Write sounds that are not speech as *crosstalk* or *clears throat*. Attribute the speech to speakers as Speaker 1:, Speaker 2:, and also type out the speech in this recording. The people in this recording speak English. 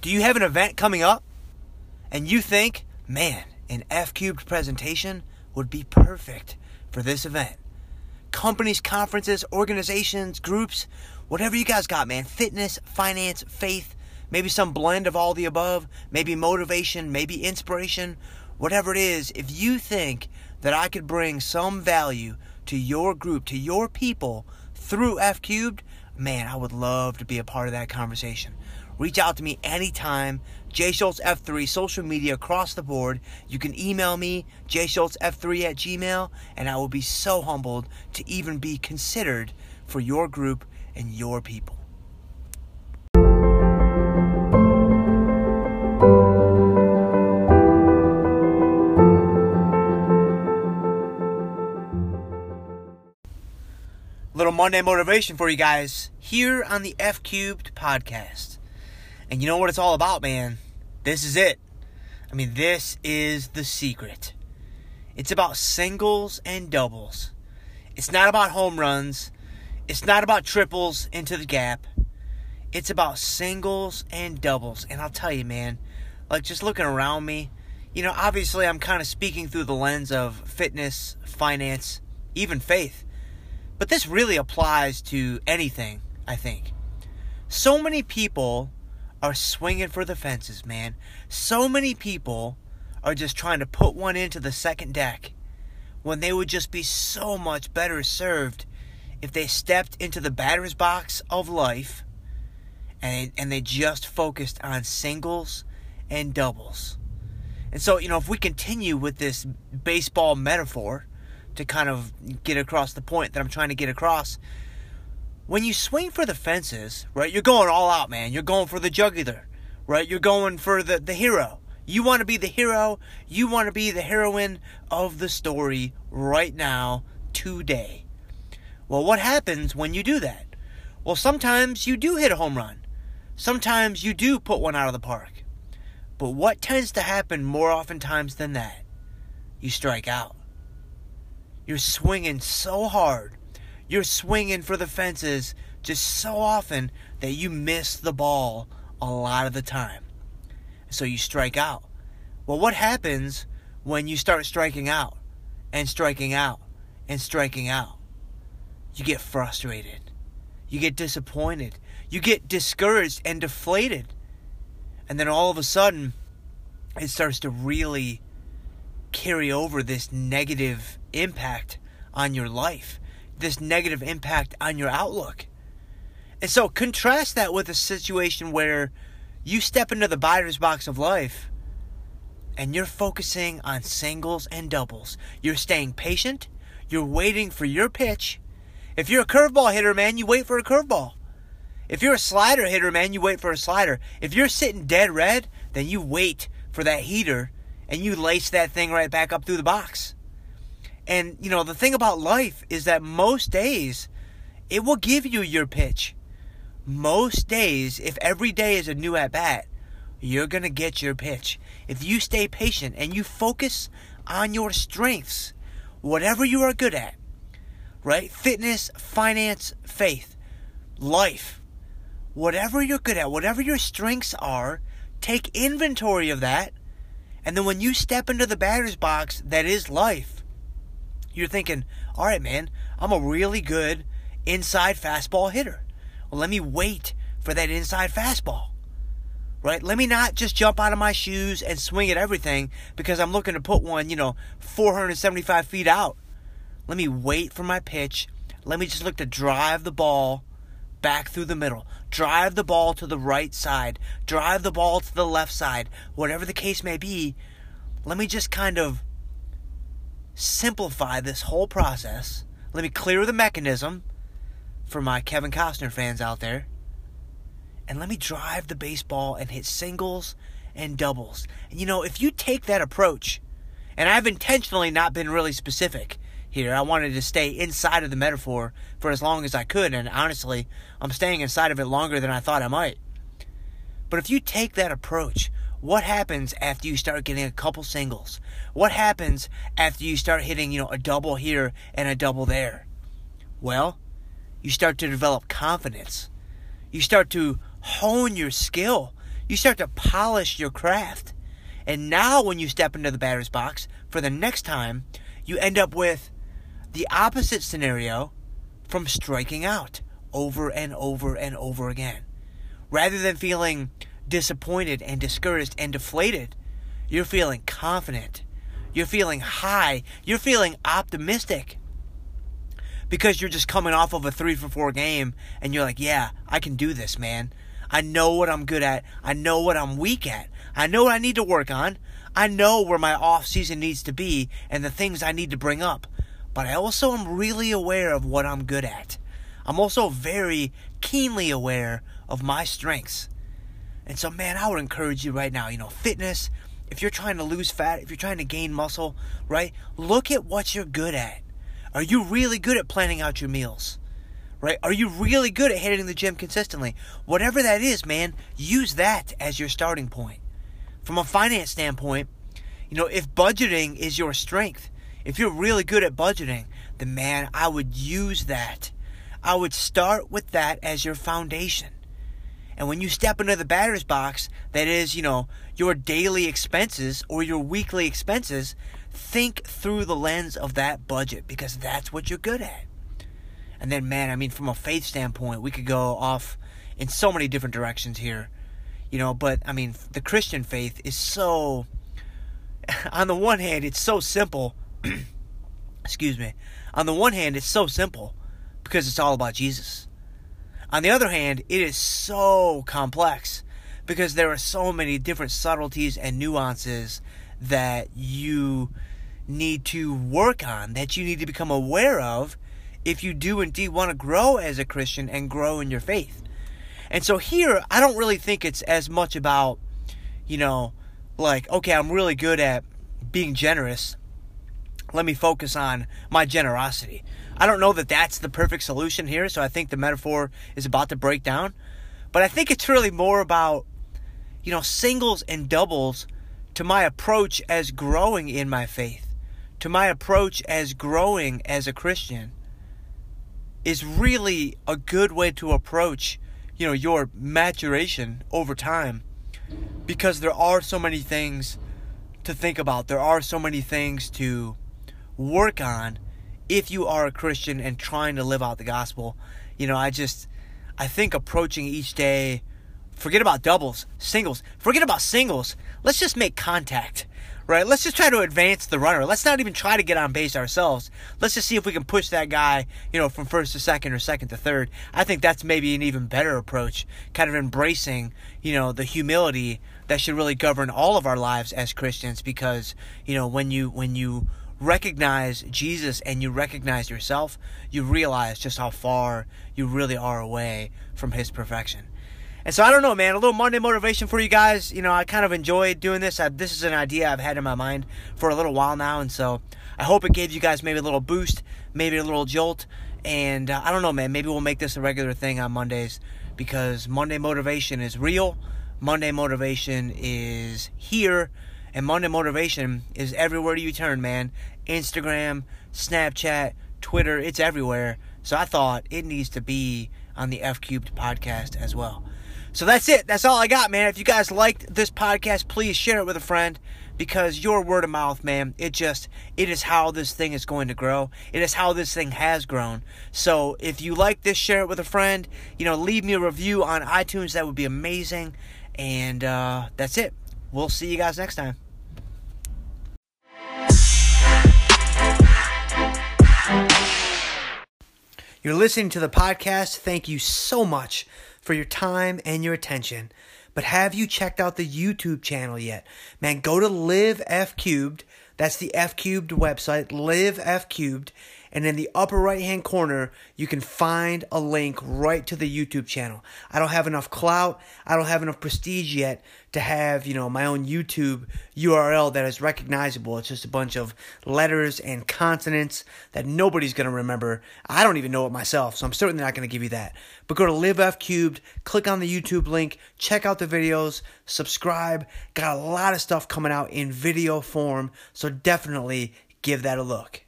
Speaker 1: Do you have an event coming up and you think, man, an F cubed presentation would be perfect for this event? Companies, conferences, organizations, groups, whatever you guys got, man. Fitness, finance, faith, maybe some blend of all the above, maybe motivation, maybe inspiration, whatever it is. If you think that I could bring some value to your group, to your people through F cubed, man, I would love to be a part of that conversation. Reach out to me anytime. Jay Schultz F3, social media across the board. You can email me, jschultzf3 at gmail, and I will be so humbled to even be considered for your group and your people. Little Monday motivation for you guys here on the F Cubed podcast. And you know what it's all about, man? This is it. I mean, this is the secret. It's about singles and doubles. It's not about home runs. It's not about triples into the gap. It's about singles and doubles. And I'll tell you, man, like just looking around me, you know, obviously I'm kind of speaking through the lens of fitness, finance, even faith. But this really applies to anything, I think. So many people are swinging for the fences, man. So many people are just trying to put one into the second deck when they would just be so much better served if they stepped into the batter's box of life and and they just focused on singles and doubles. And so, you know, if we continue with this baseball metaphor, to kind of get across the point that I'm trying to get across. When you swing for the fences, right, you're going all out, man. You're going for the jugular, right? You're going for the, the hero. You want to be the hero. You want to be the heroine of the story right now, today. Well, what happens when you do that? Well, sometimes you do hit a home run. Sometimes you do put one out of the park. But what tends to happen more oftentimes than that? You strike out. You're swinging so hard. You're swinging for the fences just so often that you miss the ball a lot of the time. So you strike out. Well, what happens when you start striking out and striking out and striking out? You get frustrated. You get disappointed. You get discouraged and deflated. And then all of a sudden, it starts to really carry over this negative impact on your life, this negative impact on your outlook. And so contrast that with a situation where you step into the batter's box of life and you're focusing on singles and doubles. You're staying patient, you're waiting for your pitch. If you're a curveball hitter, man, you wait for a curveball. If you're a slider hitter, man, you wait for a slider. If you're sitting dead red, then you wait for that heater and you lace that thing right back up through the box. And, you know, the thing about life is that most days it will give you your pitch. Most days, if every day is a new at bat, you're going to get your pitch. If you stay patient and you focus on your strengths, whatever you are good at, right? Fitness, finance, faith, life, whatever you're good at, whatever your strengths are, take inventory of that. And then when you step into the batter's box that is life, you're thinking, all right, man, I'm a really good inside fastball hitter. Well, let me wait for that inside fastball. Right? Let me not just jump out of my shoes and swing at everything because I'm looking to put one, you know, 475 feet out. Let me wait for my pitch. Let me just look to drive the ball back through the middle. Drive the ball to the right side. Drive the ball to the left side. Whatever the case may be, let me just kind of simplify this whole process. Let me clear the mechanism for my Kevin Costner fans out there. And let me drive the baseball and hit singles and doubles. And you know, if you take that approach, and I've intentionally not been really specific here, I wanted to stay inside of the metaphor for as long as I could, and honestly, I'm staying inside of it longer than I thought I might. But if you take that approach, what happens after you start getting a couple singles? What happens after you start hitting, you know, a double here and a double there? Well, you start to develop confidence. You start to hone your skill. You start to polish your craft. And now, when you step into the batter's box for the next time, you end up with the opposite scenario from striking out over and over and over again. Rather than feeling disappointed and discouraged and deflated, you're feeling confident. You're feeling high. You're feeling optimistic. Because you're just coming off of a 3 for 4 game and you're like, yeah, I can do this, man. I know what I'm good at. I know what I'm weak at. I know what I need to work on. I know where my off season needs to be and the things I need to bring up. But I also am really aware of what I'm good at. I'm also very keenly aware of my strengths. And so, man, I would encourage you right now, you know, fitness, if you're trying to lose fat, if you're trying to gain muscle, right? Look at what you're good at. Are you really good at planning out your meals? Right? Are you really good at hitting the gym consistently? Whatever that is, man, use that as your starting point. From a finance standpoint, you know, if budgeting is your strength, if you're really good at budgeting, then man, I would use that. I would start with that as your foundation. And when you step into the batter's box, that is, you know, your daily expenses or your weekly expenses, think through the lens of that budget because that's what you're good at. And then, man, I mean, from a faith standpoint, we could go off in so many different directions here, you know, but I mean, the Christian faith is so, *laughs* on the one hand, it's so simple. *clears throat* Excuse me. On the one hand, it's so simple because it's all about Jesus. On the other hand, it is so complex because there are so many different subtleties and nuances that you need to work on, that you need to become aware of if you do indeed want to grow as a Christian and grow in your faith. And so here, I don't really think it's as much about, you know, like, okay, I'm really good at being generous. Let me focus on my generosity. I don't know that that's the perfect solution here, so I think the metaphor is about to break down. But I think it's really more about, you know, singles and doubles to my approach as growing in my faith, to my approach as growing as a Christian, is really a good way to approach, you know, your maturation over time. Because there are so many things to think about. There are so many things to work on if you are a Christian and trying to live out the gospel. You know, I just I think approaching each day Forget about doubles, singles. Forget about singles. Let's just make contact, right? Let's just try to advance the runner. Let's not even try to get on base ourselves. Let's just see if we can push that guy, you know, from first to second or second to third. I think that's maybe an even better approach, kind of embracing, you know, the humility that should really govern all of our lives as Christians because, you know, when you when you recognize Jesus and you recognize yourself, you realize just how far you really are away from his perfection. And so I don't know, man. A little Monday motivation for you guys. You know, I kind of enjoyed doing this. I, this is an idea I've had in my mind for a little while now, and so I hope it gave you guys maybe a little boost, maybe a little jolt. And uh, I don't know, man. Maybe we'll make this a regular thing on Mondays because Monday motivation is real. Monday motivation is here, and Monday motivation is everywhere you turn, man. Instagram, Snapchat, Twitter, it's everywhere. So I thought it needs to be on the F Cubed podcast as well. So that's it. That's all I got, man. If you guys liked this podcast, please share it with a friend because your word of mouth, man, it just it is how this thing is going to grow. It is how this thing has grown. So if you like this, share it with a friend. You know, leave me a review on iTunes. That would be amazing. And uh, that's it. We'll see you guys next time. You're listening to the podcast. Thank you so much for your time and your attention. But have you checked out the YouTube channel yet? Man, go to Live F Cubed. That's the F Cubed website, Live F Cubed, and in the upper right hand corner, you can find a link right to the YouTube channel. I don't have enough clout, I don't have enough prestige yet to have, you know, my own YouTube URL that is recognizable. It's just a bunch of letters and consonants that nobody's going to remember. I don't even know it myself, so I'm certainly not going to give you that. But go to Live F Cubed, click on the YouTube link, check out the videos, subscribe. Got a lot of stuff coming out in video form, so definitely give that a look.